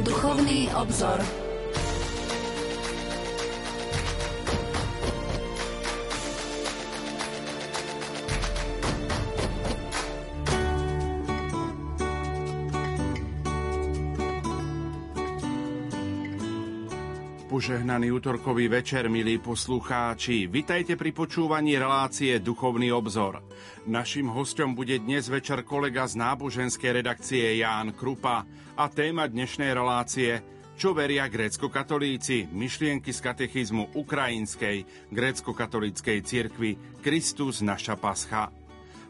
Duchovný obzor. Požehnaný útorkový večer, milí poslucháči. Vitajte pri počúvaní relácie Duchovný obzor. Našim hostom bude dnes večer kolega z náboženskej redakcie Ján Krupa a téma dnešnej relácie čo veria grécko-katolíci, myšlienky z katechizmu ukrajinskej grécko-katolíckej cirkvi Kristus naša pascha.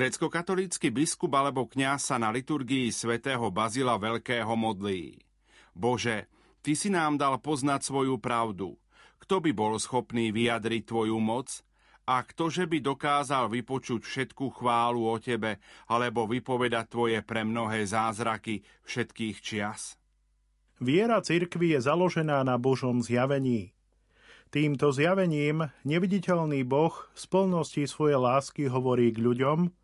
Grécko-katolícky biskup alebo kňaz sa na liturgii svätého Bazila Veľkého modlí. Bože, Ty si nám dal poznať svoju pravdu. Kto by bol schopný vyjadriť Tvoju moc? A ktože by dokázal vypočuť všetku chválu o Tebe, alebo vypovedať Tvoje premnohé zázraky všetkých čias? Viera cirkvi je založená na Božom zjavení. Týmto zjavením neviditeľný Boh z plnosti svojej lásky hovorí k ľuďom,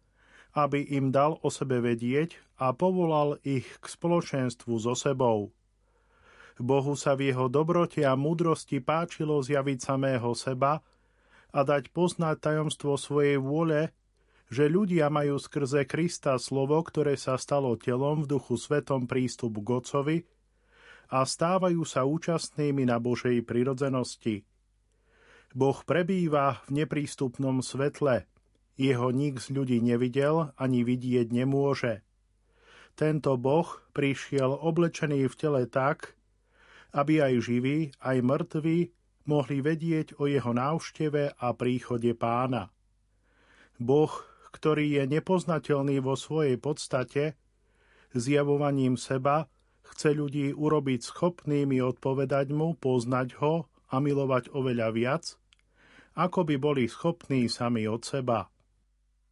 aby im dal o sebe vedieť a povolal ich k spoločenstvu so sebou. Bohu sa v jeho dobrote a múdrosti páčilo zjaviť samého seba a dať poznať tajomstvo svojej vôle, že ľudia majú skrze Krista slovo, ktoré sa stalo telom v duchu svetom prístup k Otcovi a stávajú sa účastnými na Božej prirodzenosti. Boh prebýva v neprístupnom svetle – jeho nik z ľudí nevidel ani vidieť nemôže. Tento boh prišiel oblečený v tele tak, aby aj živí, aj mŕtvi mohli vedieť o jeho návšteve a príchode pána. Boh, ktorý je nepoznateľný vo svojej podstate, zjavovaním seba chce ľudí urobiť schopnými odpovedať mu, poznať ho a milovať oveľa viac, ako by boli schopní sami od seba.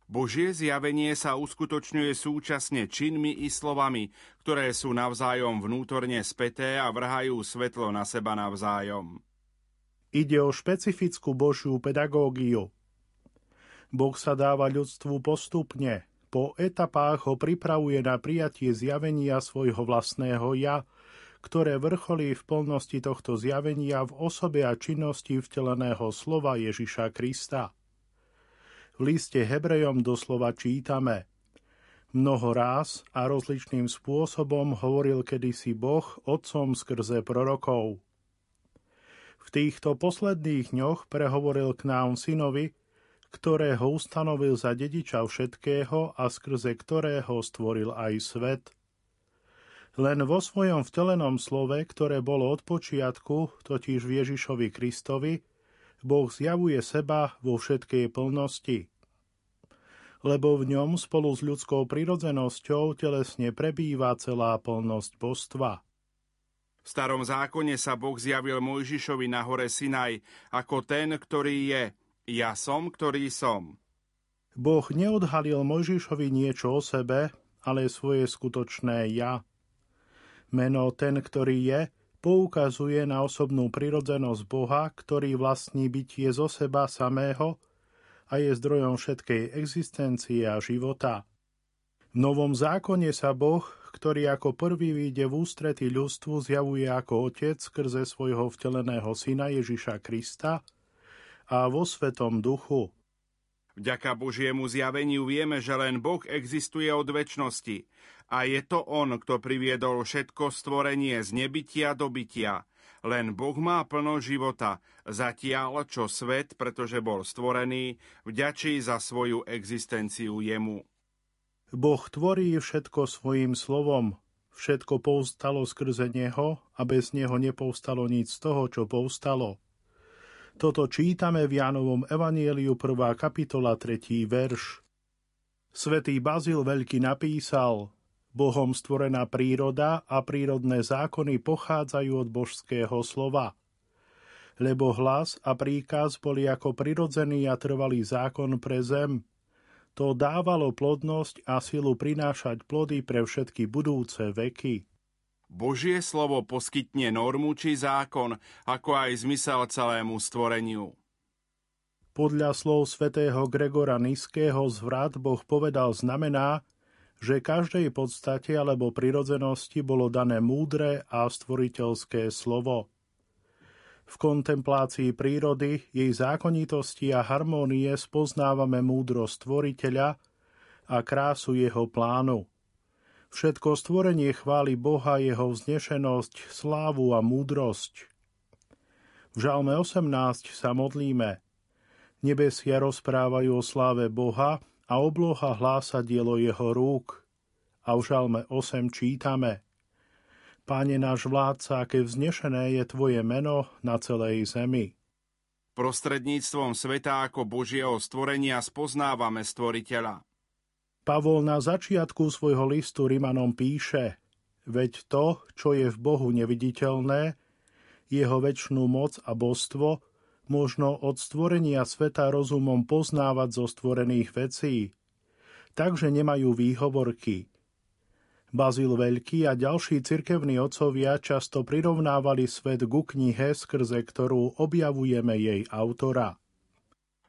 Božie zjavenie sa uskutočňuje súčasne činmi i slovami, ktoré sú navzájom vnútorne späté a vrhajú svetlo na seba navzájom. Ide o špecifickú Božiu pedagógiu. Boh sa dáva ľudstvu postupne, po etapách ho pripravuje na prijatie zjavenia svojho vlastného ja, ktoré vrcholí v plnosti tohto zjavenia v osobe a činnosti vteleného slova Ježiša Krista. V liste Hebrejom doslova čítame Mnoho ráz a rozličným spôsobom hovoril kedysi Boh otcom skrze prorokov. V týchto posledných dňoch prehovoril k nám synovi, ktorého ustanovil za dediča všetkého a skrze ktorého stvoril aj svet. Len vo svojom vtelenom slove, ktoré bolo od počiatku, totiž v Ježišovi Kristovi, Boh zjavuje seba vo všetkej plnosti. Lebo v ňom spolu s ľudskou prirodzenosťou telesne prebýva celá plnosť božstva. V starom zákone sa Boh zjavil Mojžišovi na hore Sinaj ako ten, ktorý je Ja som, ktorý som. Boh neodhalil Mojžišovi niečo o sebe, ale svoje skutočné ja. Meno ten, ktorý je, poukazuje na osobnú prirodzenosť Boha, ktorý vlastní bytie zo seba samého a je zdrojom všetkej existencie a života. V Novom zákone sa Boh, ktorý ako prvý vyjde v ústrety ľudstvu, zjavuje ako Otec skrze svojho vteleného Syna Ježiša Krista a vo Svetom Duchu. Vďaka Božiemu zjaveniu vieme, že len Boh existuje od väčšnosti a je to On, kto priviedol všetko stvorenie z nebytia do bytia. Len Boh má plno života, zatiaľ čo svet, pretože bol stvorený, vďačí za svoju existenciu jemu. Boh tvorí všetko svojim slovom, všetko povstalo skrze Neho a bez Neho nepovstalo nič z toho, čo povstalo. Toto čítame v Jánovom Evanieliu 1. kapitola 3. verš. Svetý Bazil Veľký napísal, Bohom stvorená príroda a prírodné zákony pochádzajú od božského slova. Lebo hlas a príkaz boli ako prirodzený a trvalý zákon pre zem. To dávalo plodnosť a silu prinášať plody pre všetky budúce veky. Božie slovo poskytne normu či zákon, ako aj zmysel celému stvoreniu. Podľa slov svätého Gregora Niského zvrat Boh povedal znamená, že každej podstate alebo prirodzenosti bolo dané múdre a stvoriteľské slovo. V kontemplácii prírody, jej zákonitosti a harmónie spoznávame múdro stvoriteľa a krásu jeho plánu. Všetko stvorenie chváli Boha, jeho vznešenosť, slávu a múdrosť. V žalme 18 sa modlíme. Nebesia rozprávajú o sláve Boha a obloha hlása dielo jeho rúk. A v žalme 8 čítame. Páne náš vládca, aké vznešené je Tvoje meno na celej zemi. Prostredníctvom sveta ako Božieho stvorenia spoznávame stvoriteľa. Pavol na začiatku svojho listu Rimanom píše, veď to, čo je v Bohu neviditeľné, jeho väčšnú moc a božstvo, možno od stvorenia sveta rozumom poznávať zo stvorených vecí. Takže nemajú výhovorky. Bazil Veľký a ďalší cirkevní otcovia často prirovnávali svet ku knihe, skrze ktorú objavujeme jej autora.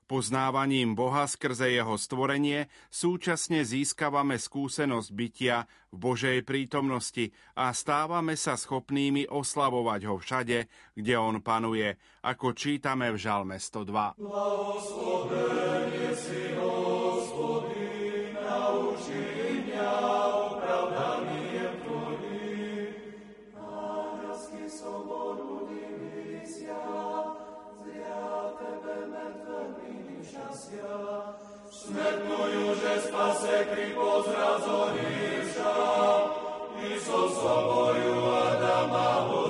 Poznávaním Boha skrze jeho stvorenie súčasne získavame skúsenosť bytia v Božej prítomnosti a stávame sa schopnými oslavovať ho všade, kde on panuje, ako čítame v Žalme 102. Blahoslovený si Smetnujú, Isus oboju Adama ho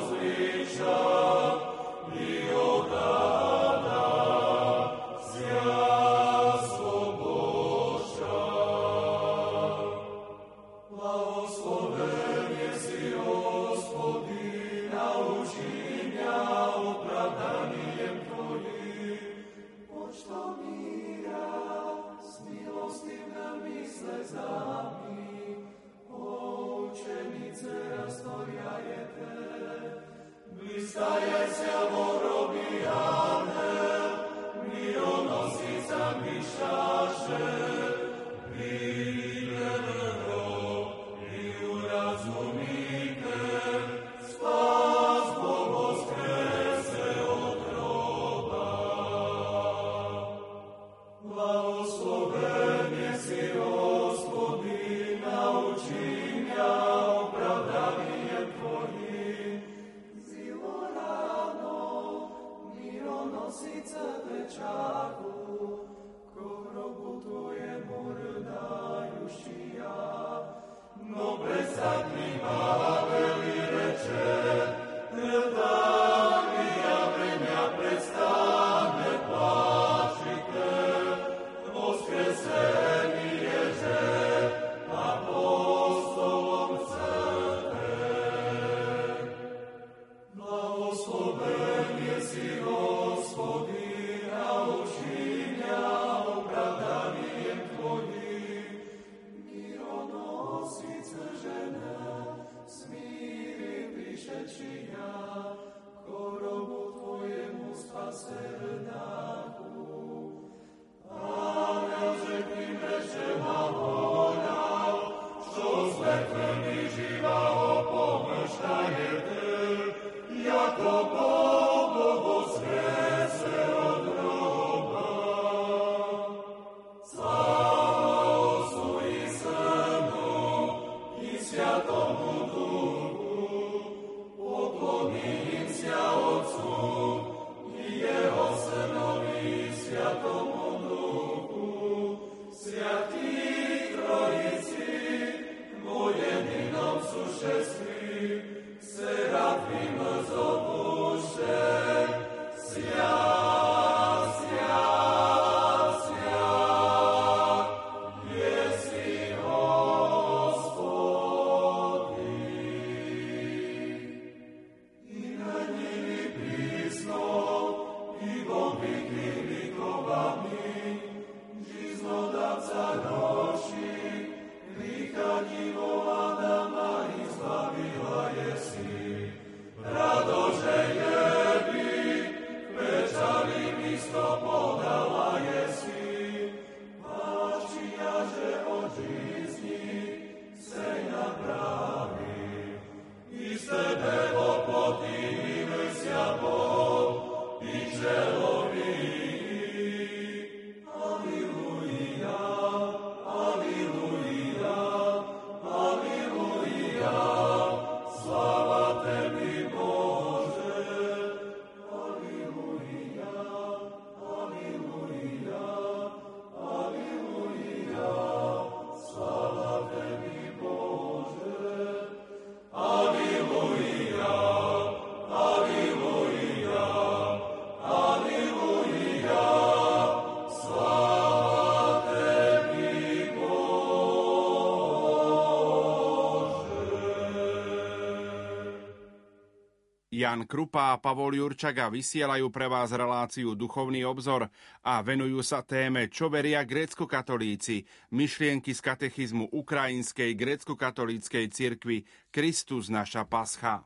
Jan Krupa a Pavol Jurčaga vysielajú pre vás reláciu Duchovný obzor a venujú sa téme Čo veria grécko-katolíci, myšlienky z katechizmu Ukrajinskej grécko-katolíckej cirkvi Kristus naša pascha.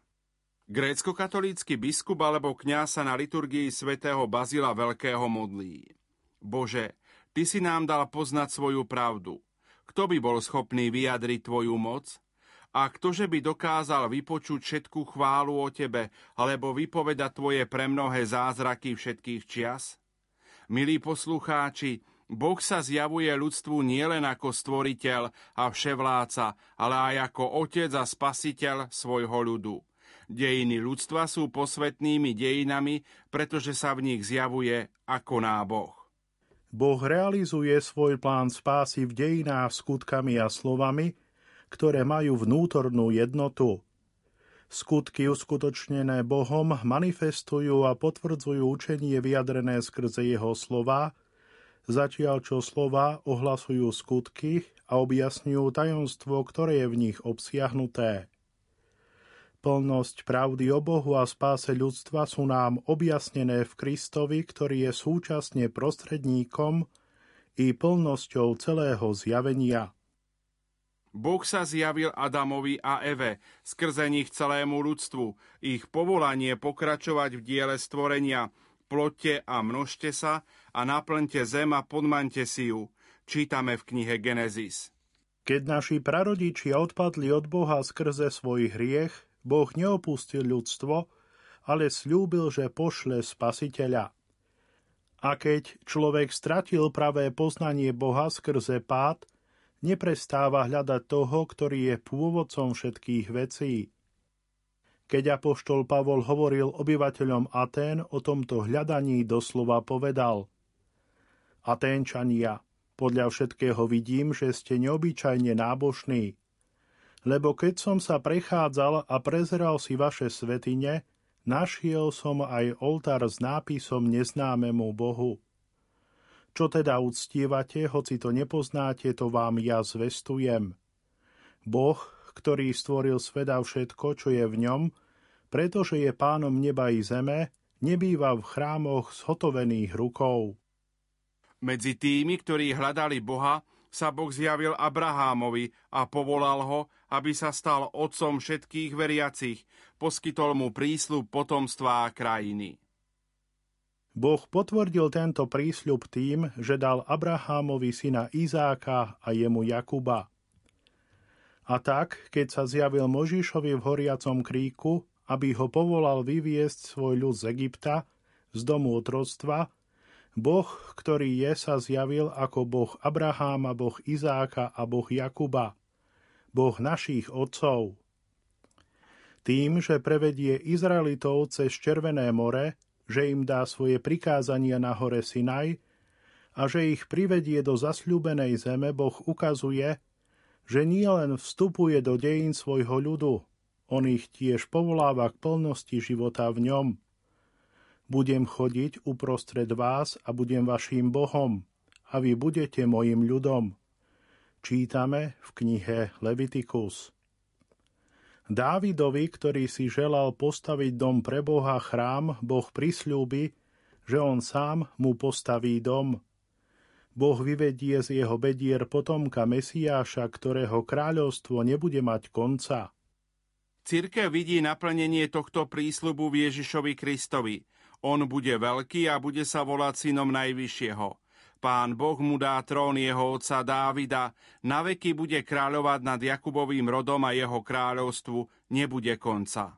Grécko-katolícky biskup alebo kňaz sa na liturgii svätého Bazila Veľkého modlí. Bože, Ty si nám dal poznať svoju pravdu. Kto by bol schopný vyjadriť Tvoju moc? A ktože by dokázal vypočuť všetku chválu o tebe, alebo vypovedať tvoje premnohé zázraky všetkých čias? Milí poslucháči, Boh sa zjavuje ľudstvu nielen ako stvoriteľ a vševláca, ale aj ako otec a spasiteľ svojho ľudu. Dejiny ľudstva sú posvetnými dejinami, pretože sa v nich zjavuje ako náboh. Boh realizuje svoj plán spásy v dejinách skutkami a slovami, ktoré majú vnútornú jednotu. Skutky uskutočnené Bohom manifestujú a potvrdzujú učenie vyjadrené skrze jeho slova, zatiaľ čo slova ohlasujú skutky a objasňujú tajomstvo, ktoré je v nich obsiahnuté. Plnosť pravdy o Bohu a spáse ľudstva sú nám objasnené v Kristovi, ktorý je súčasne prostredníkom i plnosťou celého zjavenia. Boh sa zjavil Adamovi a Eve, skrze nich celému ľudstvu. Ich povolanie pokračovať v diele stvorenia. Plotte a množte sa a naplňte zem a podmante si ju. Čítame v knihe Genesis. Keď naši prarodičia odpadli od Boha skrze svoj hriech, Boh neopustil ľudstvo, ale slúbil, že pošle spasiteľa. A keď človek stratil pravé poznanie Boha skrze pád, neprestáva hľadať toho, ktorý je pôvodcom všetkých vecí. Keď apoštol Pavol hovoril obyvateľom Atén o tomto hľadaní, doslova povedal Aténčania, podľa všetkého vidím, že ste neobyčajne nábožní. Lebo keď som sa prechádzal a prezeral si vaše svetine, našiel som aj oltár s nápisom neznámemu Bohu. Čo teda uctievate, hoci to nepoznáte, to vám ja zvestujem. Boh, ktorý stvoril svet a všetko, čo je v ňom, pretože je pánom neba i zeme, nebýva v chrámoch zhotovených rukou. Medzi tými, ktorí hľadali Boha, sa Boh zjavil Abrahámovi a povolal ho, aby sa stal otcom všetkých veriacich, poskytol mu prísľub potomstva a krajiny. Boh potvrdil tento prísľub tým, že dal Abrahámovi syna Izáka a jemu Jakuba. A tak, keď sa zjavil Možišovi v horiacom kríku, aby ho povolal vyviesť svoj ľud z Egypta, z domu otroctva, Boh, ktorý je, sa zjavil ako Boh Abraháma, Boh Izáka a Boh Jakuba, Boh našich otcov. Tým, že prevedie Izraelitov cez Červené more, že im dá svoje prikázania na hore Sinaj a že ich privedie do zasľúbenej zeme, Boh ukazuje, že nie len vstupuje do dejín svojho ľudu, on ich tiež povoláva k plnosti života v ňom. Budem chodiť uprostred vás a budem vaším Bohom, a vy budete mojim ľudom. Čítame v knihe Levitikus. Dávidovi, ktorý si želal postaviť dom pre Boha chrám, Boh prisľúbi, že on sám mu postaví dom. Boh vyvedie z jeho bedier potomka Mesiáša, ktorého kráľovstvo nebude mať konca. Cirkev vidí naplnenie tohto prísľubu v Ježišovi Kristovi. On bude veľký a bude sa volať synom Najvyššieho. Pán Boh mu dá trón jeho otca Dávida, na veky bude kráľovať nad Jakubovým rodom a jeho kráľovstvu nebude konca.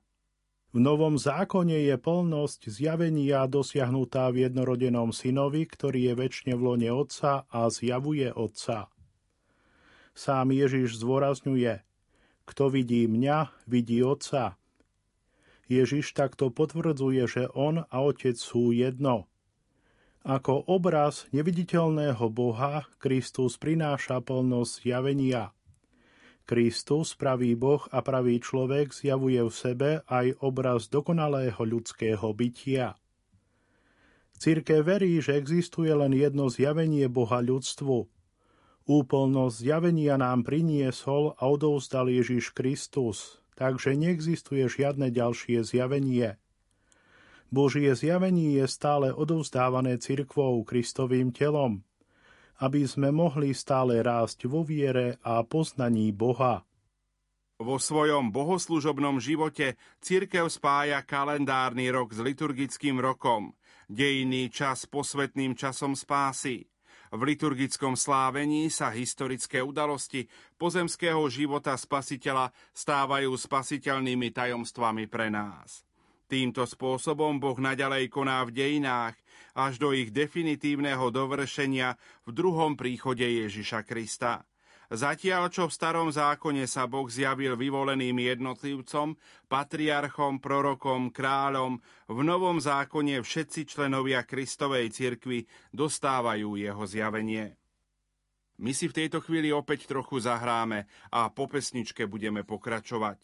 V Novom zákone je plnosť zjavenia dosiahnutá v jednorodenom synovi, ktorý je väčšine v lone otca a zjavuje otca. Sám Ježiš zdôrazňuje, kto vidí mňa, vidí otca. Ježiš takto potvrdzuje, že on a otec sú jedno – ako obraz neviditeľného Boha Kristus prináša plnosť zjavenia. Kristus, pravý Boh a pravý človek zjavuje v sebe aj obraz dokonalého ľudského bytia. Cirke verí, že existuje len jedno zjavenie Boha ľudstvu. Úplnosť zjavenia nám priniesol a odovzdal Ježiš Kristus, takže neexistuje žiadne ďalšie zjavenie – Božie zjavenie je stále odovzdávané cirkvou Kristovým telom, aby sme mohli stále rásť vo viere a poznaní Boha. Vo svojom bohoslužobnom živote cirkev spája kalendárny rok s liturgickým rokom, dejný čas posvetným časom spásy. V liturgickom slávení sa historické udalosti pozemského života spasiteľa stávajú spasiteľnými tajomstvami pre nás. Týmto spôsobom Boh naďalej koná v dejinách až do ich definitívneho dovršenia v druhom príchode Ježiša Krista. Zatiaľ, čo v starom zákone sa Boh zjavil vyvoleným jednotlivcom, patriarchom, prorokom, kráľom, v novom zákone všetci členovia Kristovej cirkvi dostávajú jeho zjavenie. My si v tejto chvíli opäť trochu zahráme a po pesničke budeme pokračovať.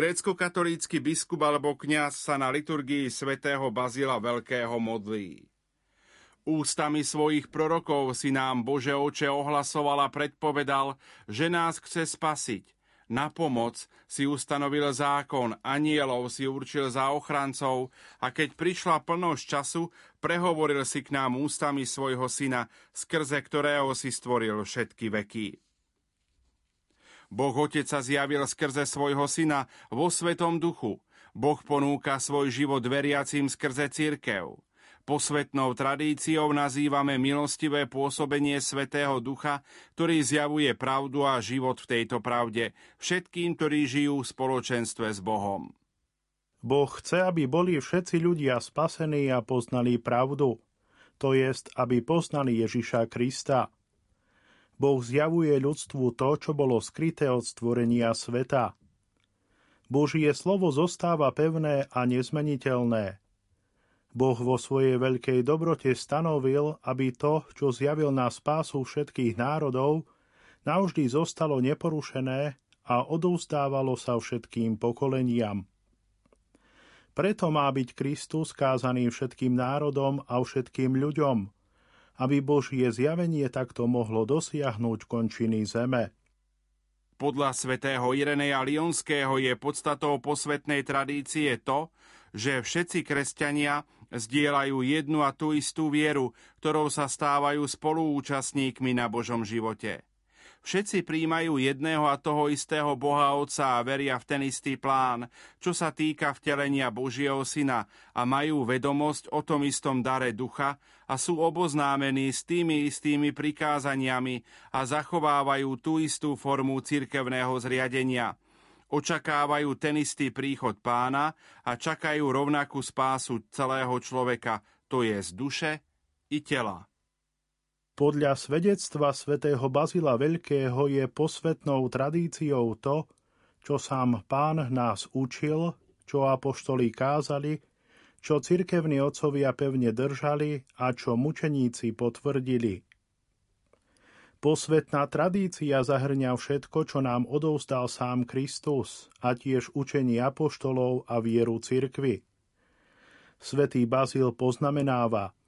Grécko-katolícky biskup alebo kňaz sa na liturgii svätého Bazila Veľkého modlí. Ústami svojich prorokov si nám Bože oče ohlasoval a predpovedal, že nás chce spasiť. Na pomoc si ustanovil zákon, anielov si určil za ochrancov a keď prišla plnosť času, prehovoril si k nám ústami svojho syna, skrze ktorého si stvoril všetky veky. Boh Otec sa zjavil skrze svojho syna vo Svetom duchu. Boh ponúka svoj život veriacim skrze církev. Posvetnou tradíciou nazývame milostivé pôsobenie Svetého Ducha, ktorý zjavuje pravdu a život v tejto pravde všetkým, ktorí žijú v spoločenstve s Bohom. Boh chce, aby boli všetci ľudia spasení a poznali pravdu, to jest, aby poznali Ježiša Krista. Boh zjavuje ľudstvu to, čo bolo skryté od stvorenia sveta. Božie slovo zostáva pevné a nezmeniteľné. Boh vo svojej veľkej dobrote stanovil, aby to, čo zjavil na spásu všetkých národov, navždy zostalo neporušené a odovzdávalo sa všetkým pokoleniam. Preto má byť Kristus kázaný všetkým národom a všetkým ľuďom – aby Božie zjavenie takto mohlo dosiahnuť končiny zeme. Podľa svätého Ireneja Lionského je podstatou posvetnej tradície to, že všetci kresťania zdieľajú jednu a tú istú vieru, ktorou sa stávajú spoluúčastníkmi na Božom živote. Všetci príjmajú jedného a toho istého Boha Otca a veria v ten istý plán, čo sa týka vtelenia Božieho Syna a majú vedomosť o tom istom dare ducha a sú oboznámení s tými istými prikázaniami a zachovávajú tú istú formu cirkevného zriadenia. Očakávajú ten istý príchod pána a čakajú rovnakú spásu celého človeka, to je z duše i tela. Podľa svedectva svätého Bazila Veľkého je posvetnou tradíciou to, čo sám pán nás učil, čo apoštoli kázali, čo cirkevní otcovia pevne držali a čo mučeníci potvrdili. Posvetná tradícia zahrňa všetko, čo nám odovzdal sám Kristus a tiež učenie apoštolov a vieru cirkvy. Svetý Bazil poznamenáva –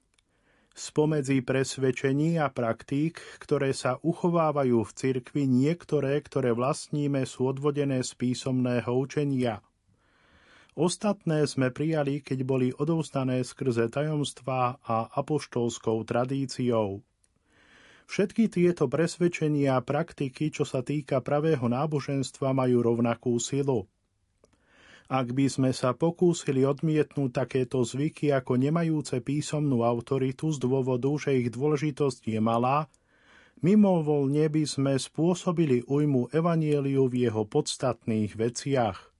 Spomedzi presvedčení a praktík, ktoré sa uchovávajú v cirkvi, niektoré, ktoré vlastníme, sú odvodené z písomného učenia. Ostatné sme prijali, keď boli odovzdané skrze tajomstva a apoštolskou tradíciou. Všetky tieto presvedčenia a praktiky, čo sa týka pravého náboženstva, majú rovnakú silu. Ak by sme sa pokúsili odmietnúť takéto zvyky ako nemajúce písomnú autoritu z dôvodu, že ich dôležitosť je malá, mimovolne by sme spôsobili ujmu evanieliu v jeho podstatných veciach.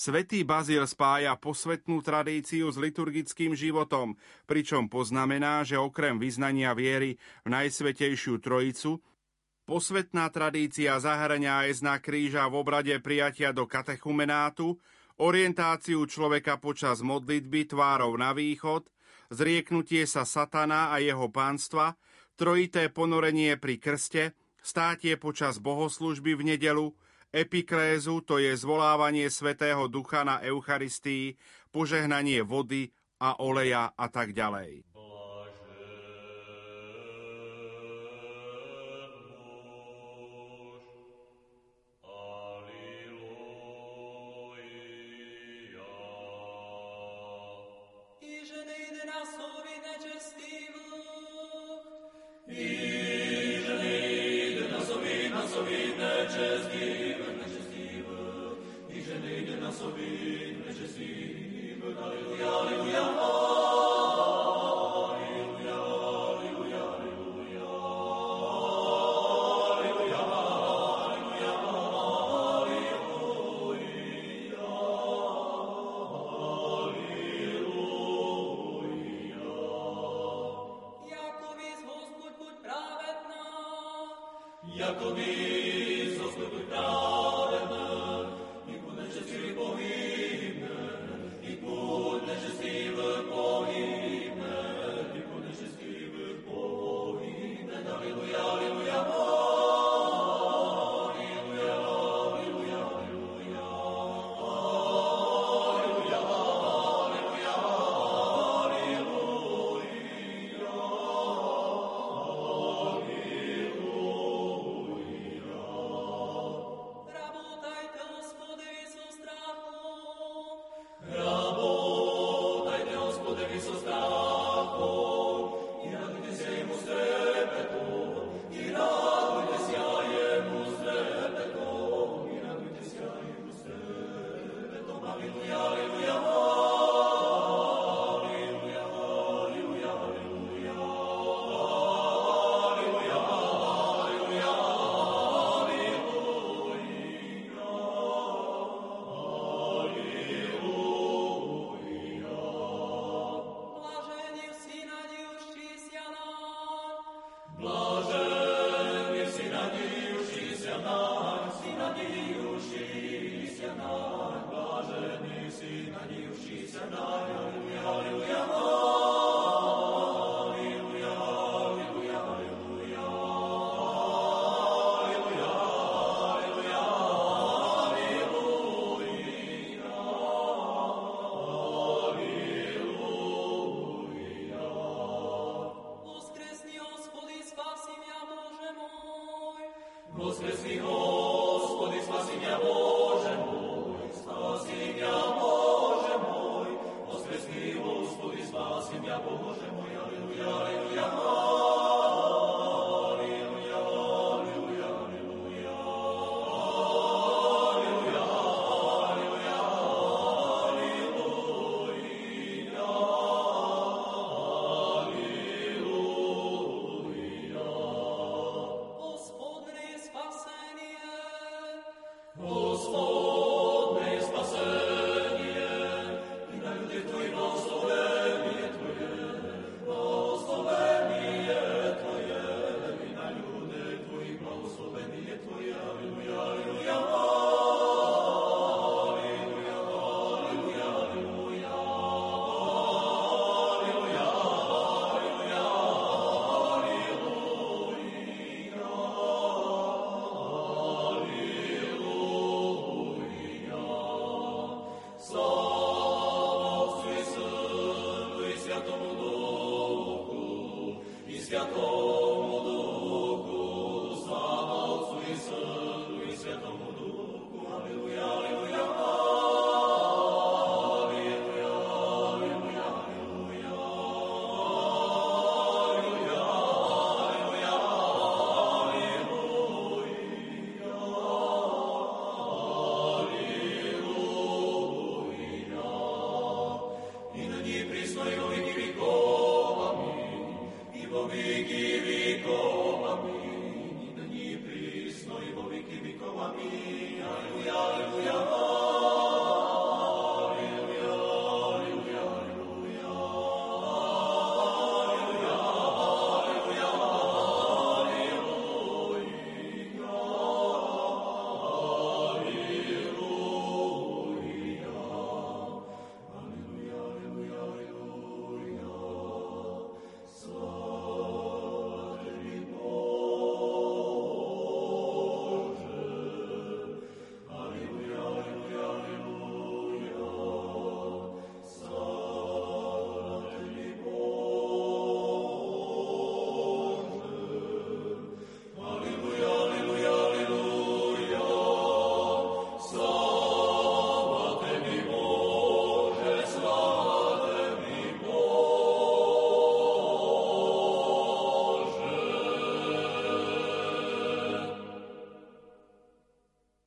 Svetý Bazil spája posvetnú tradíciu s liturgickým životom, pričom poznamená, že okrem vyznania viery v Najsvetejšiu Trojicu, posvetná tradícia zahrania aj znak kríža v obrade prijatia do katechumenátu, orientáciu človeka počas modlitby tvárov na východ, zrieknutie sa satana a jeho pánstva, trojité ponorenie pri krste, státie počas bohoslužby v nedelu, epiklézu, to je zvolávanie Svetého Ducha na Eucharistii, požehnanie vody a oleja a tak ďalej.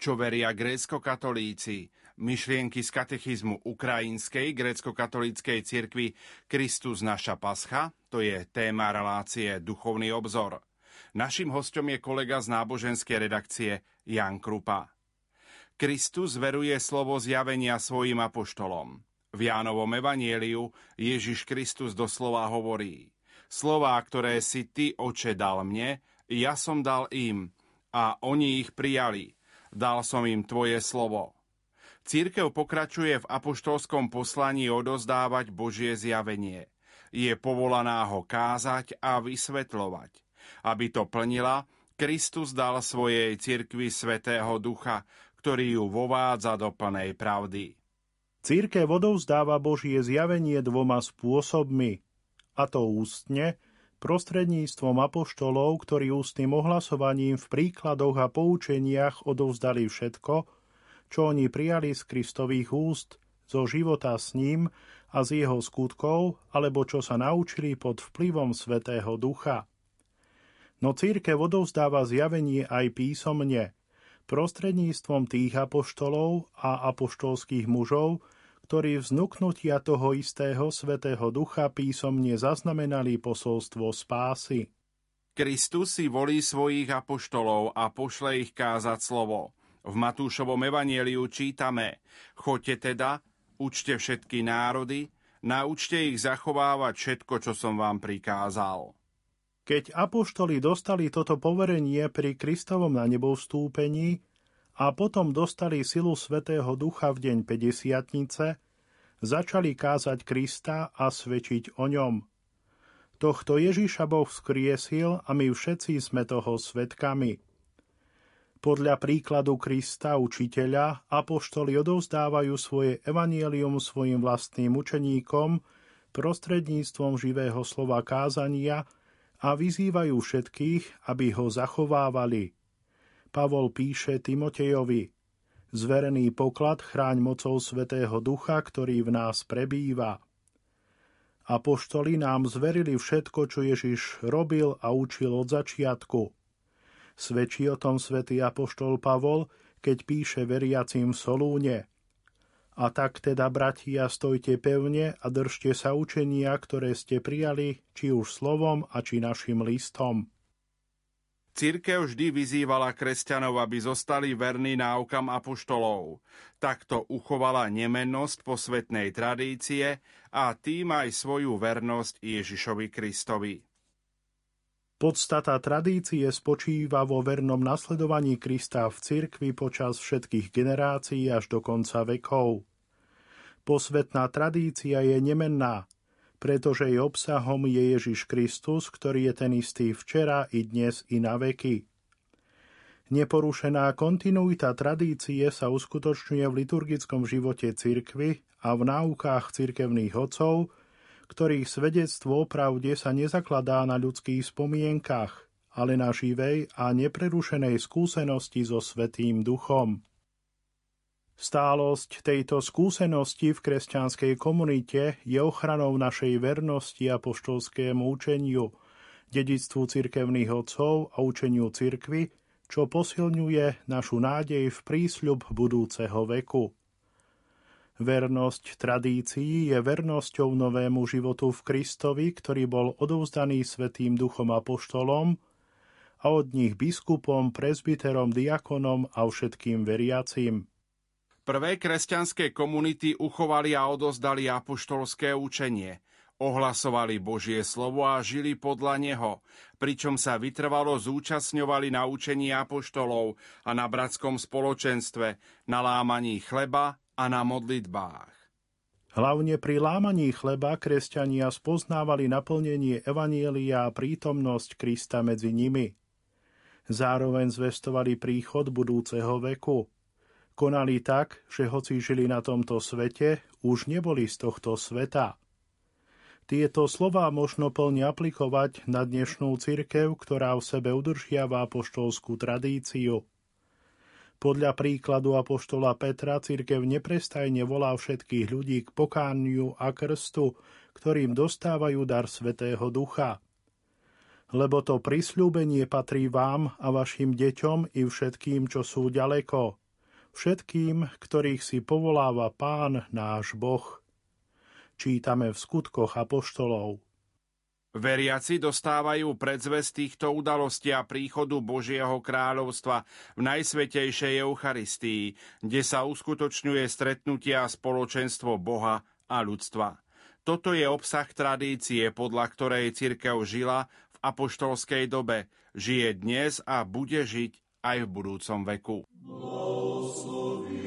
Čo veria grécko-katolíci, myšlienky z katechizmu Ukrajinskej grécko-katolíckej cirkvi Kristus naša pascha, to je téma relácie Duchovný obzor. Našim hostom je kolega z náboženskej redakcie Jan Krupa. Kristus veruje slovo zjavenia svojim apoštolom. V Jánovom evanieliu Ježiš Kristus doslova hovorí Slová, ktoré si ty, oče, dal mne, ja som dal im a oni ich prijali. Dal som im tvoje slovo. Církev pokračuje v apoštolskom poslaní odozdávať Božie zjavenie. Je povolaná ho kázať a vysvetľovať. Aby to plnila, Kristus dal svojej cirkvi Svetého Ducha, ktorý ju vovádza do plnej pravdy. Církev odovzdáva Božie zjavenie dvoma spôsobmi, a to ústne, prostredníctvom apoštolov, ktorí ústnym ohlasovaním v príkladoch a poučeniach odovzdali všetko, čo oni prijali z Kristových úst, zo života s ním a z jeho skutkov, alebo čo sa naučili pod vplyvom Svetého Ducha. No církev odovzdáva zjavenie aj písomne – prostredníctvom tých apoštolov a apoštolských mužov, ktorí vznuknutia toho istého svetého ducha písomne zaznamenali posolstvo spásy. Kristus si volí svojich apoštolov a pošle ich kázať slovo. V Matúšovom evanieliu čítame Choďte teda, učte všetky národy, naučte ich zachovávať všetko, čo som vám prikázal. Keď apoštoli dostali toto poverenie pri Kristovom na nebo vstúpení a potom dostali silu Svetého Ducha v deň 50 začali kázať Krista a svedčiť o ňom. Tohto Ježiša Boh vzkriesil a my všetci sme toho svetkami. Podľa príkladu Krista, učiteľa, apoštoli odovzdávajú svoje evanielium svojim vlastným učeníkom prostredníctvom živého slova kázania – a vyzývajú všetkých, aby ho zachovávali. Pavol píše Timotejovi, zverený poklad chráň mocou Svetého Ducha, ktorý v nás prebýva. Apoštoli nám zverili všetko, čo Ježiš robil a učil od začiatku. Svedčí o tom svätý apoštol Pavol, keď píše veriacim v Solúne – a tak teda, bratia, stojte pevne a držte sa učenia, ktoré ste prijali, či už slovom a či našim listom. Církev vždy vyzývala kresťanov, aby zostali verní náukam apoštolov. Takto uchovala nemennosť posvetnej tradície a tým aj svoju vernosť Ježišovi Kristovi. Podstata tradície spočíva vo vernom nasledovaní Krista v cirkvi počas všetkých generácií až do konca vekov. Posvetná tradícia je nemenná, pretože jej obsahom je Ježiš Kristus, ktorý je ten istý včera i dnes i na veky. Neporušená kontinuita tradície sa uskutočňuje v liturgickom živote cirkvy a v náukách cirkevných otcov, ktorých svedectvo o pravde sa nezakladá na ľudských spomienkach, ale na živej a neprerušenej skúsenosti so Svetým Duchom. Stálosť tejto skúsenosti v kresťanskej komunite je ochranou našej vernosti a poštolskému učeniu, dedictvu cirkevných otcov a učeniu cirkvy, čo posilňuje našu nádej v prísľub budúceho veku. Vernosť tradícií je vernosťou novému životu v Kristovi, ktorý bol odovzdaný Svetým duchom apoštolom a od nich biskupom, prezbiterom, diakonom a všetkým veriacim. Prvé kresťanské komunity uchovali a odozdali apoštolské učenie. Ohlasovali Božie slovo a žili podľa neho, pričom sa vytrvalo zúčastňovali na učení apoštolov a na bratskom spoločenstve, na lámaní chleba a na modlitbách. Hlavne pri lámaní chleba kresťania spoznávali naplnenie Evanielia a prítomnosť Krista medzi nimi. Zároveň zvestovali príchod budúceho veku. Konali tak, že hoci žili na tomto svete, už neboli z tohto sveta. Tieto slová možno plne aplikovať na dnešnú cirkev, ktorá v sebe udržiava apoštolskú tradíciu – podľa príkladu apoštola Petra cirkev neprestajne volá všetkých ľudí k pokániu a krstu, ktorým dostávajú dar Svetého Ducha. Lebo to prisľúbenie patrí vám a vašim deťom i všetkým, čo sú ďaleko, všetkým, ktorých si povoláva Pán náš Boh. Čítame v skutkoch apoštolov. Veriaci dostávajú predzvest týchto udalostí a príchodu Božieho kráľovstva v Najsvetejšej Eucharistii, kde sa uskutočňuje stretnutia a spoločenstvo Boha a ľudstva. Toto je obsah tradície, podľa ktorej cirkev žila v apoštolskej dobe, žije dnes a bude žiť aj v budúcom veku. Blahosloví.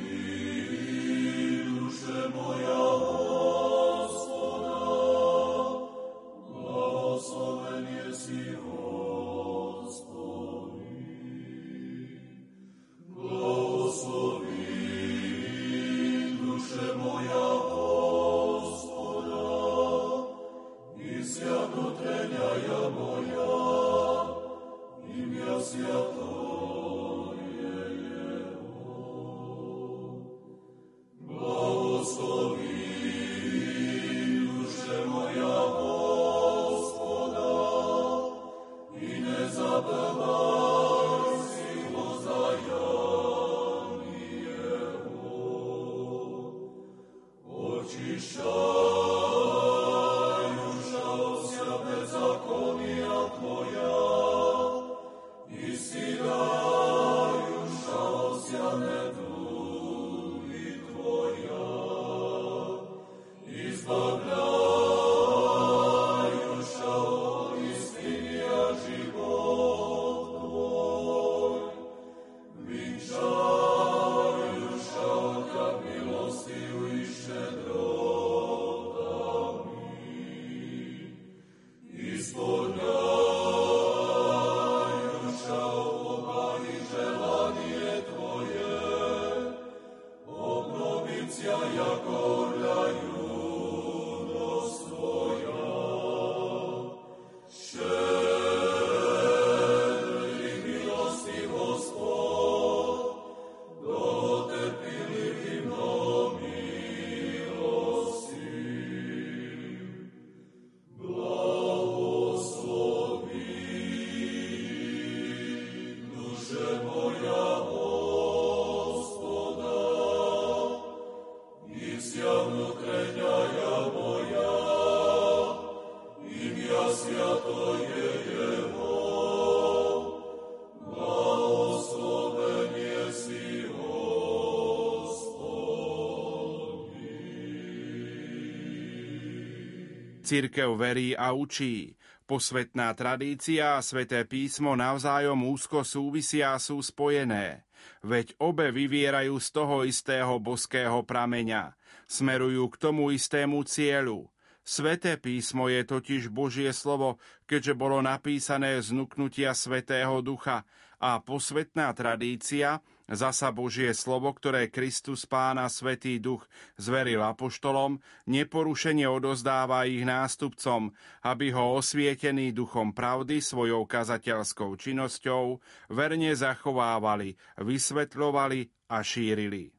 Cirkev verí a učí. Posvetná tradícia a sveté písmo navzájom úzko súvisia a sú spojené. Veď obe vyvierajú z toho istého boského prameňa. Smerujú k tomu istému cieľu. Sveté písmo je totiž Božie slovo, keďže bolo napísané z nuknutia Svetého Ducha a posvetná tradícia – Zasa Božie slovo, ktoré Kristus Pána Svetý Duch zveril apoštolom, neporušene odozdáva ich nástupcom, aby ho osvietený duchom pravdy svojou kazateľskou činnosťou verne zachovávali, vysvetľovali a šírili.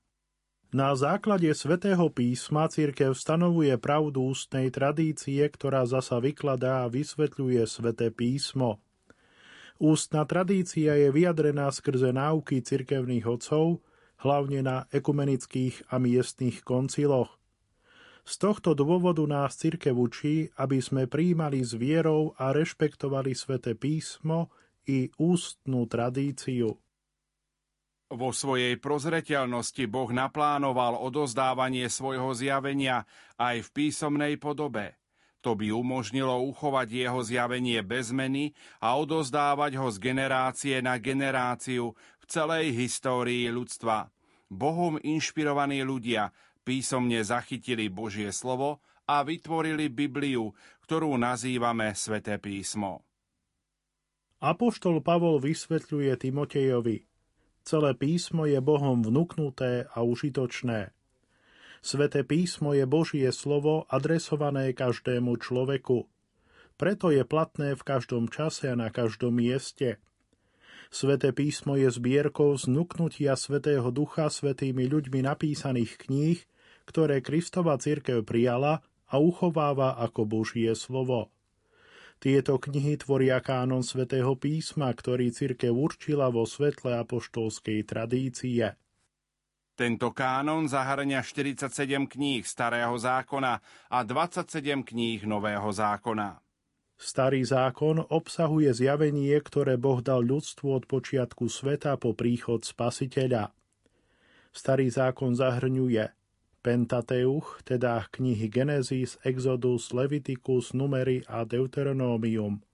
Na základe svätého písma církev stanovuje pravdu ústnej tradície, ktorá zasa vykladá a vysvetľuje sväté písmo. Ústna tradícia je vyjadrená skrze náuky cirkevných otcov, hlavne na ekumenických a miestnych konciloch. Z tohto dôvodu nás cirkev učí, aby sme príjmali s vierou a rešpektovali sväté písmo i ústnú tradíciu. Vo svojej prozreteľnosti Boh naplánoval odozdávanie svojho zjavenia aj v písomnej podobe. To by umožnilo uchovať jeho zjavenie bez zmeny a odozdávať ho z generácie na generáciu v celej histórii ľudstva. Bohom inšpirovaní ľudia písomne zachytili Božie slovo a vytvorili Bibliu, ktorú nazývame Sveté písmo. Apoštol Pavol vysvetľuje Timotejovi. Celé písmo je Bohom vnúknuté a užitočné. Sveté písmo je Božie slovo adresované každému človeku. Preto je platné v každom čase a na každom mieste. Sveté písmo je zbierkou znuknutia Svetého Ducha svetými ľuďmi napísaných kníh, ktoré Kristova cirkev prijala a uchováva ako Božie slovo. Tieto knihy tvoria kánon svätého písma, ktorý cirkev určila vo svetle apoštolskej tradície. Tento kánon zahrania 47 kníh Starého zákona a 27 kníh Nového zákona. Starý zákon obsahuje zjavenie, ktoré Boh dal ľudstvu od počiatku sveta po príchod Spasiteľa. Starý zákon zahrňuje Pentateuch, teda knihy Genesis, Exodus, Leviticus, Numery a Deuteronómium.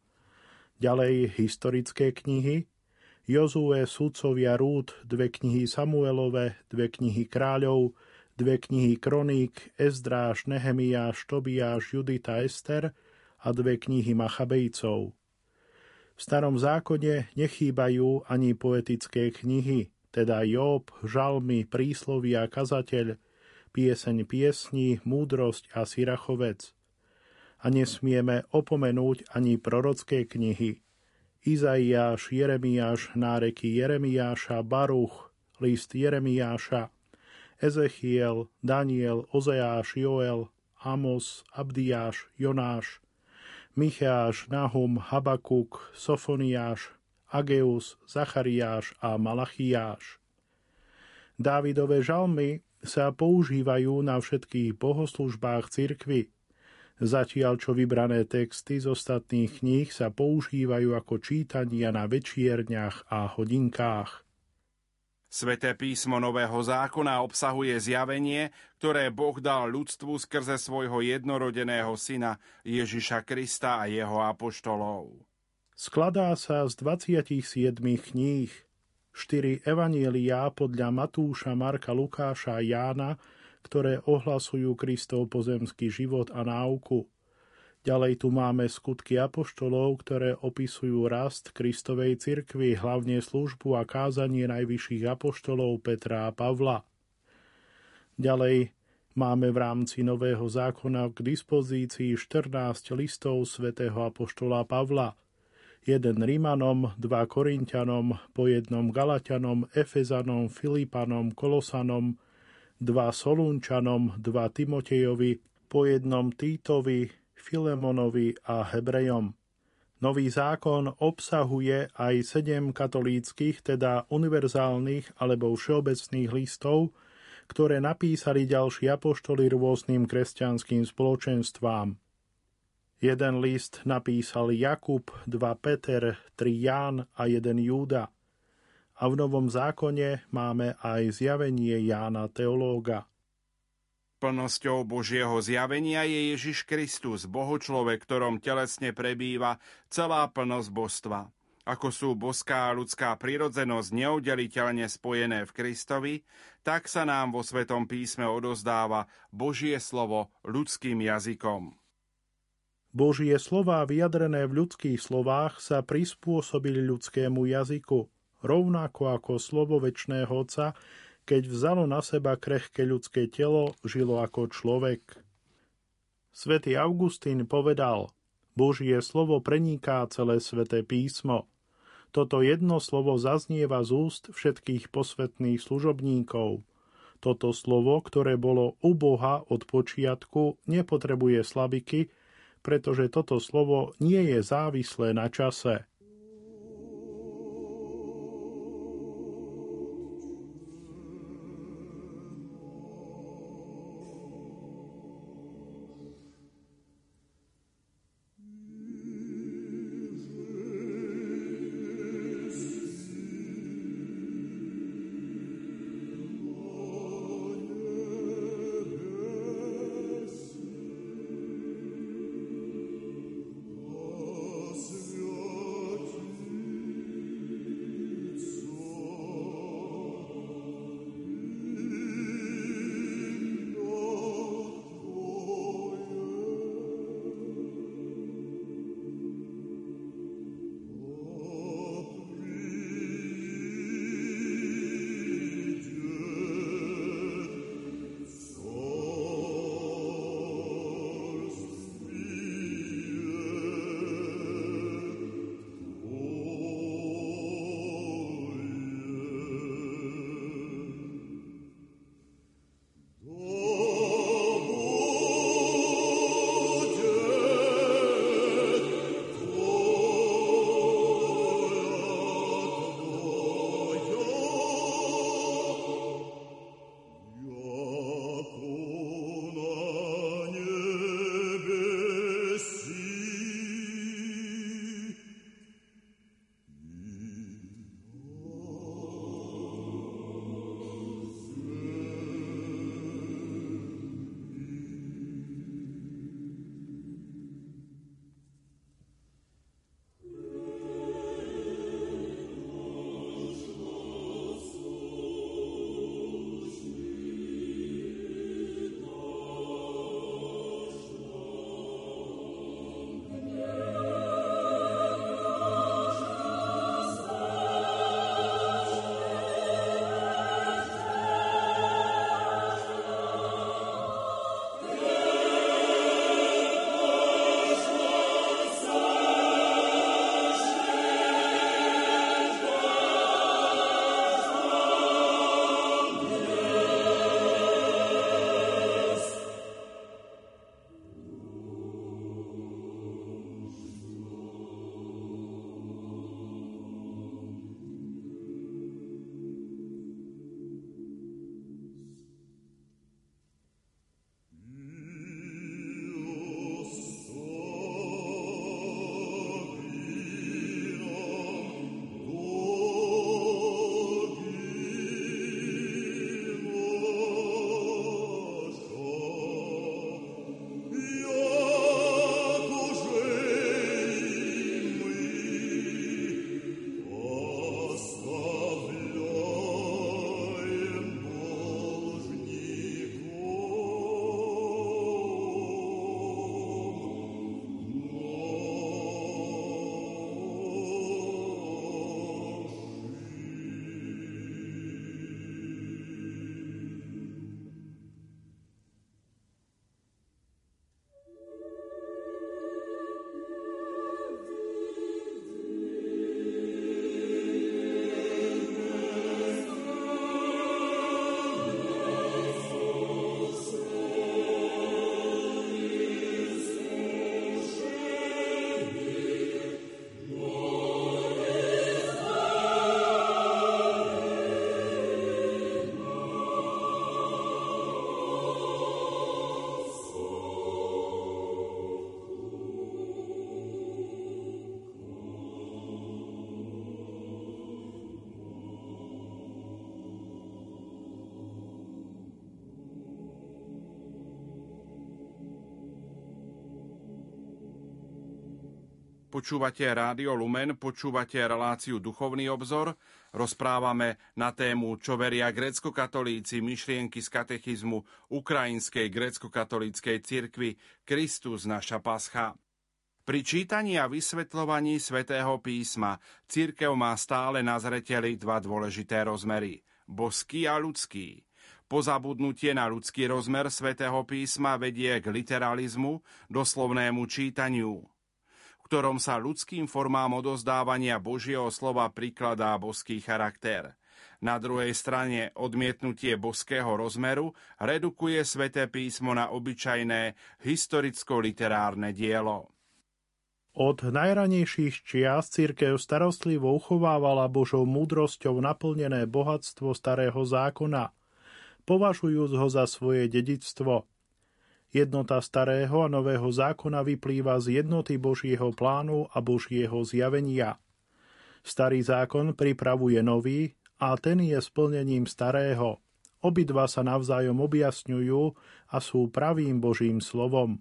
Ďalej historické knihy, Jozue, Sudcovia, Rúd, dve knihy Samuelove, dve knihy Kráľov, dve knihy Kroník, Ezdráš, Nehemiáš, Tobiáš, Judita, Ester a dve knihy Machabejcov. V starom zákone nechýbajú ani poetické knihy, teda Job, Žalmy, Príslovia, Kazateľ, Pieseň piesní, Múdrosť a Sirachovec. A nesmieme opomenúť ani prorocké knihy, Izaiáš, Jeremiáš, náreky Jeremiáša, Baruch, list Jeremiáša, Ezechiel, Daniel, Ozeáš, Joel, Amos, Abdiáš, Jonáš, Micháš, Nahum, Habakuk, Sofoniáš, Ageus, Zachariáš a Malachiáš. Dávidové žalmy sa používajú na všetkých bohoslužbách cirkvy, zatiaľ čo vybrané texty z ostatných kníh sa používajú ako čítania na večierňach a hodinkách. Sveté písmo Nového zákona obsahuje zjavenie, ktoré Boh dal ľudstvu skrze svojho jednorodeného syna Ježiša Krista a jeho apoštolov. Skladá sa z 27 kníh, 4 evanielia podľa Matúša, Marka, Lukáša a Jána ktoré ohlasujú Kristov pozemský život a náuku. Ďalej tu máme skutky apoštolov, ktoré opisujú rast Kristovej cirkvi, hlavne službu a kázanie najvyšších apoštolov Petra a Pavla. Ďalej máme v rámci Nového zákona k dispozícii 14 listov svätého apoštola Pavla, jeden Rímanom, dva Korintianom, po jednom Galatianom, Efezanom, Filipanom, Kolosanom, dva Solúnčanom, dva Timotejovi, po jednom Týtovi, Filemonovi a Hebrejom. Nový zákon obsahuje aj sedem katolíckých, teda univerzálnych alebo všeobecných listov, ktoré napísali ďalší apoštoli rôznym kresťanským spoločenstvám. Jeden list napísal Jakub, dva Peter, tri Ján a jeden Júda – a v Novom zákone máme aj zjavenie Jána Teológa. Plnosťou Božieho zjavenia je Ježiš Kristus, Bohočlovek, ktorom telesne prebýva celá plnosť božstva. Ako sú boská a ľudská prirodzenosť neoddeliteľne spojené v Kristovi, tak sa nám vo Svetom písme odozdáva Božie slovo ľudským jazykom. Božie slová vyjadrené v ľudských slovách sa prispôsobili ľudskému jazyku – rovnako ako slovo väčšného Otca, keď vzalo na seba krehké ľudské telo, žilo ako človek. Svetý Augustín povedal, Božie slovo preniká celé sveté písmo. Toto jedno slovo zaznieva z úst všetkých posvetných služobníkov. Toto slovo, ktoré bolo u Boha od počiatku, nepotrebuje slabiky, pretože toto slovo nie je závislé na čase. Počúvate Rádio Lumen, počúvate reláciu Duchovný obzor. Rozprávame na tému, čo veria grécko-katolíci, myšlienky z katechizmu Ukrajinskej grécko-katolíckej cirkvi Kristus naša pascha. Pri čítaní a vysvetľovaní svätého písma církev má stále na zreteli dva dôležité rozmery – boský a ľudský. Pozabudnutie na ľudský rozmer svätého písma vedie k literalizmu, doslovnému čítaniu – ktorom sa ľudským formám odozdávania Božieho slova prikladá boský charakter. Na druhej strane odmietnutie boského rozmeru redukuje sväté písmo na obyčajné historicko-literárne dielo. Od najranejších čias církev starostlivo uchovávala Božou múdrosťou naplnené bohatstvo starého zákona, považujúc ho za svoje dedictvo – Jednota starého a nového zákona vyplýva z jednoty Božieho plánu a Božieho zjavenia. Starý zákon pripravuje nový a ten je splnením starého. Obidva sa navzájom objasňujú a sú pravým Božím slovom.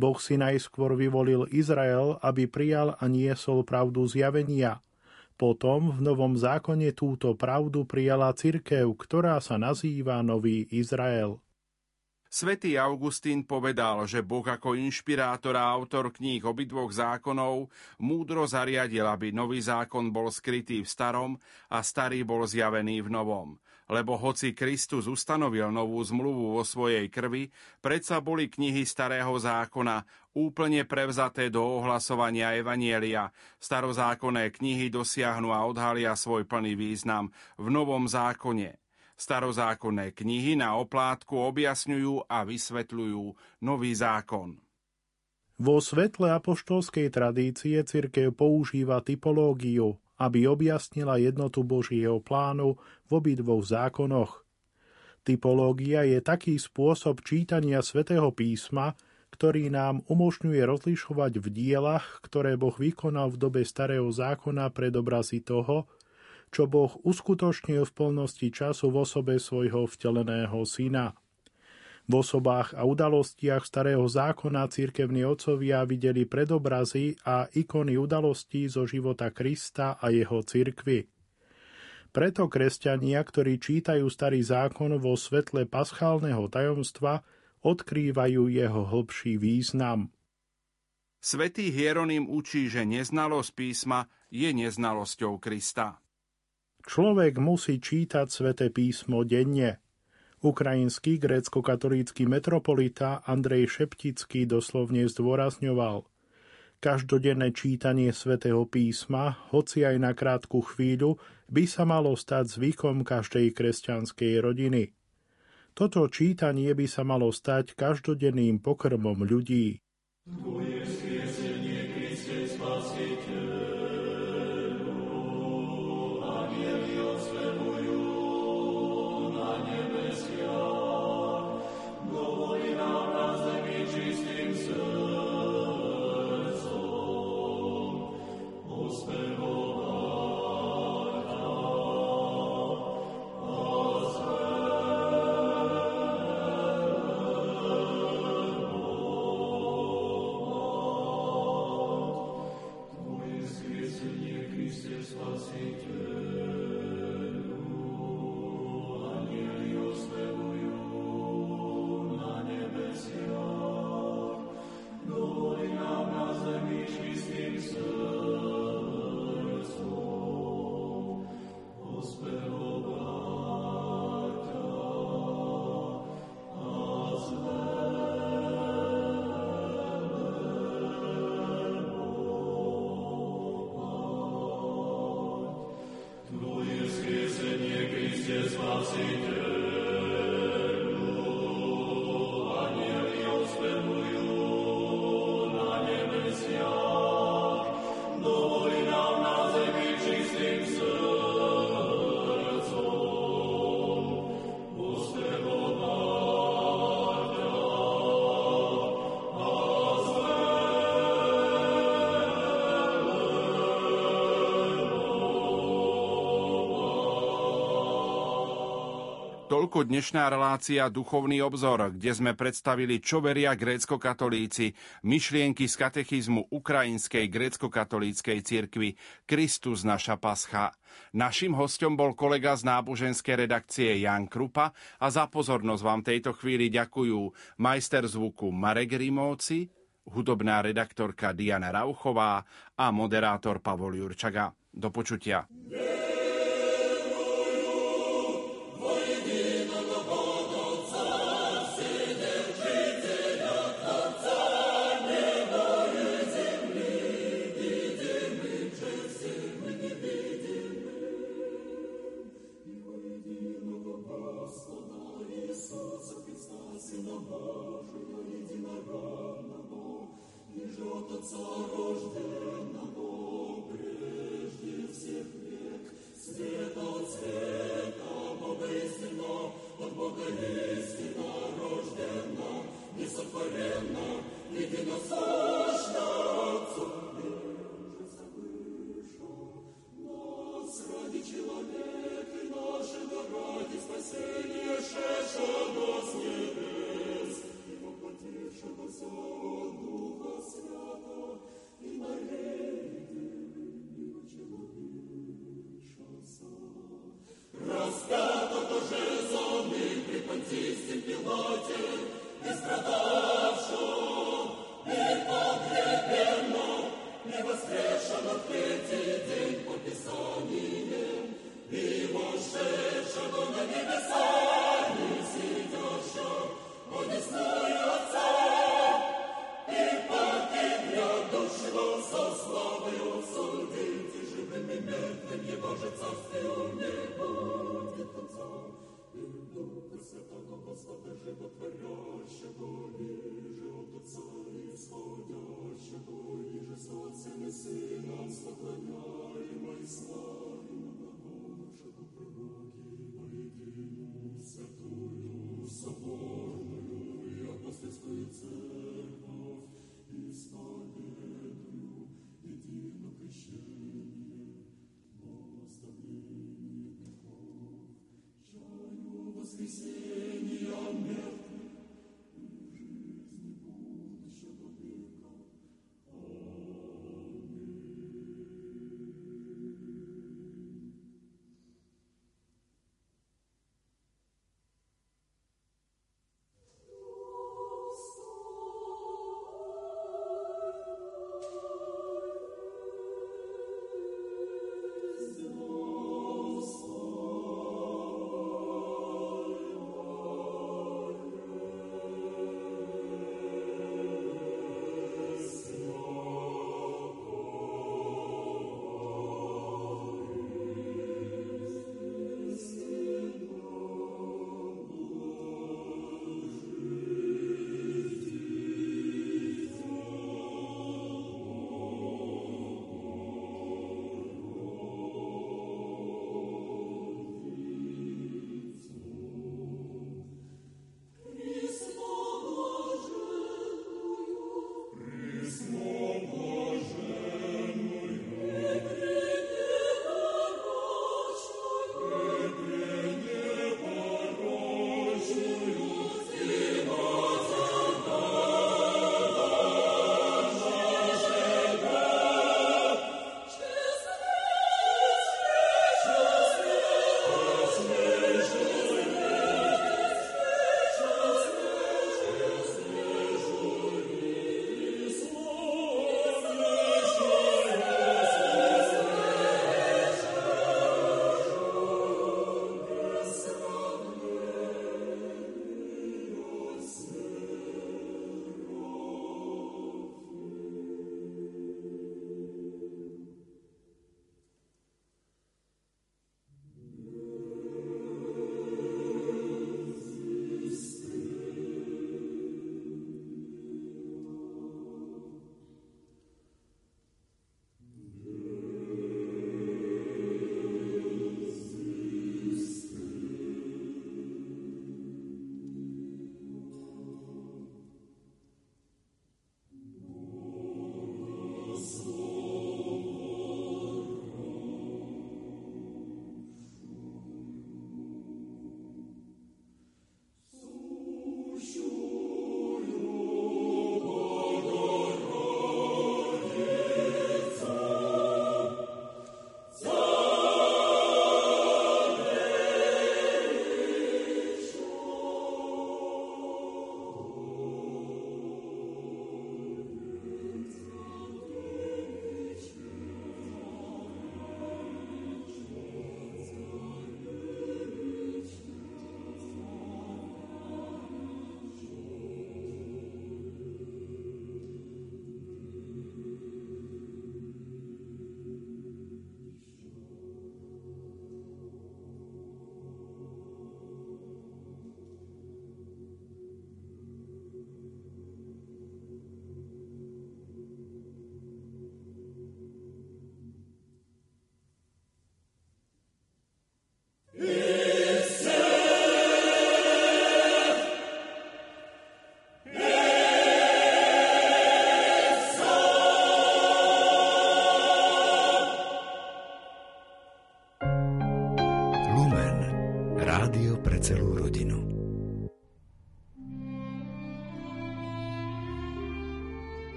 Boh si najskôr vyvolil Izrael, aby prijal a niesol pravdu zjavenia. Potom v Novom zákone túto pravdu prijala cirkev, ktorá sa nazýva Nový Izrael. Svetý Augustín povedal, že Boh ako inšpirátor a autor kníh obidvoch zákonov múdro zariadil, aby nový zákon bol skrytý v starom a starý bol zjavený v novom. Lebo hoci Kristus ustanovil novú zmluvu vo svojej krvi, predsa boli knihy starého zákona úplne prevzaté do ohlasovania Evanielia. Starozákonné knihy dosiahnu a odhalia svoj plný význam v novom zákone. Starozákonné knihy na oplátku objasňujú a vysvetľujú nový zákon. Vo svetle apoštolskej tradície cirkev používa typológiu, aby objasnila jednotu Božieho plánu v obidvoch zákonoch. Typológia je taký spôsob čítania svätého písma, ktorý nám umožňuje rozlišovať v dielach, ktoré Boh vykonal v dobe starého zákona predobrazy toho, čo Boh uskutočnil v plnosti času v osobe svojho vteleného syna. V osobách a udalostiach starého zákona církevní otcovia videli predobrazy a ikony udalostí zo života Krista a jeho cirkvy. Preto kresťania, ktorí čítajú starý zákon vo svetle paschálneho tajomstva, odkrývajú jeho hlbší význam. Svetý Hieronym učí, že neznalosť písma je neznalosťou Krista. Človek musí čítať sväté písmo denne. Ukrajinský grécko-katolícky metropolita Andrej Šeptický doslovne zdôrazňoval Každodenné čítanie svätého písma, hoci aj na krátku chvíľu, by sa malo stať zvykom každej kresťanskej rodiny. Toto čítanie by sa malo stať každodenným pokrmom ľudí. Toľko dnešná relácia Duchovný obzor, kde sme predstavili, čo veria grécko-katolíci, myšlienky z katechizmu Ukrajinskej grécko-katolíckej cirkvi Kristus naša pascha. Našim hostom bol kolega z náboženskej redakcie Jan Krupa a za pozornosť vám tejto chvíli ďakujú majster zvuku Marek Rimóci, hudobná redaktorka Diana Rauchová a moderátor Pavol Jurčaga. Do počutia. Yeah.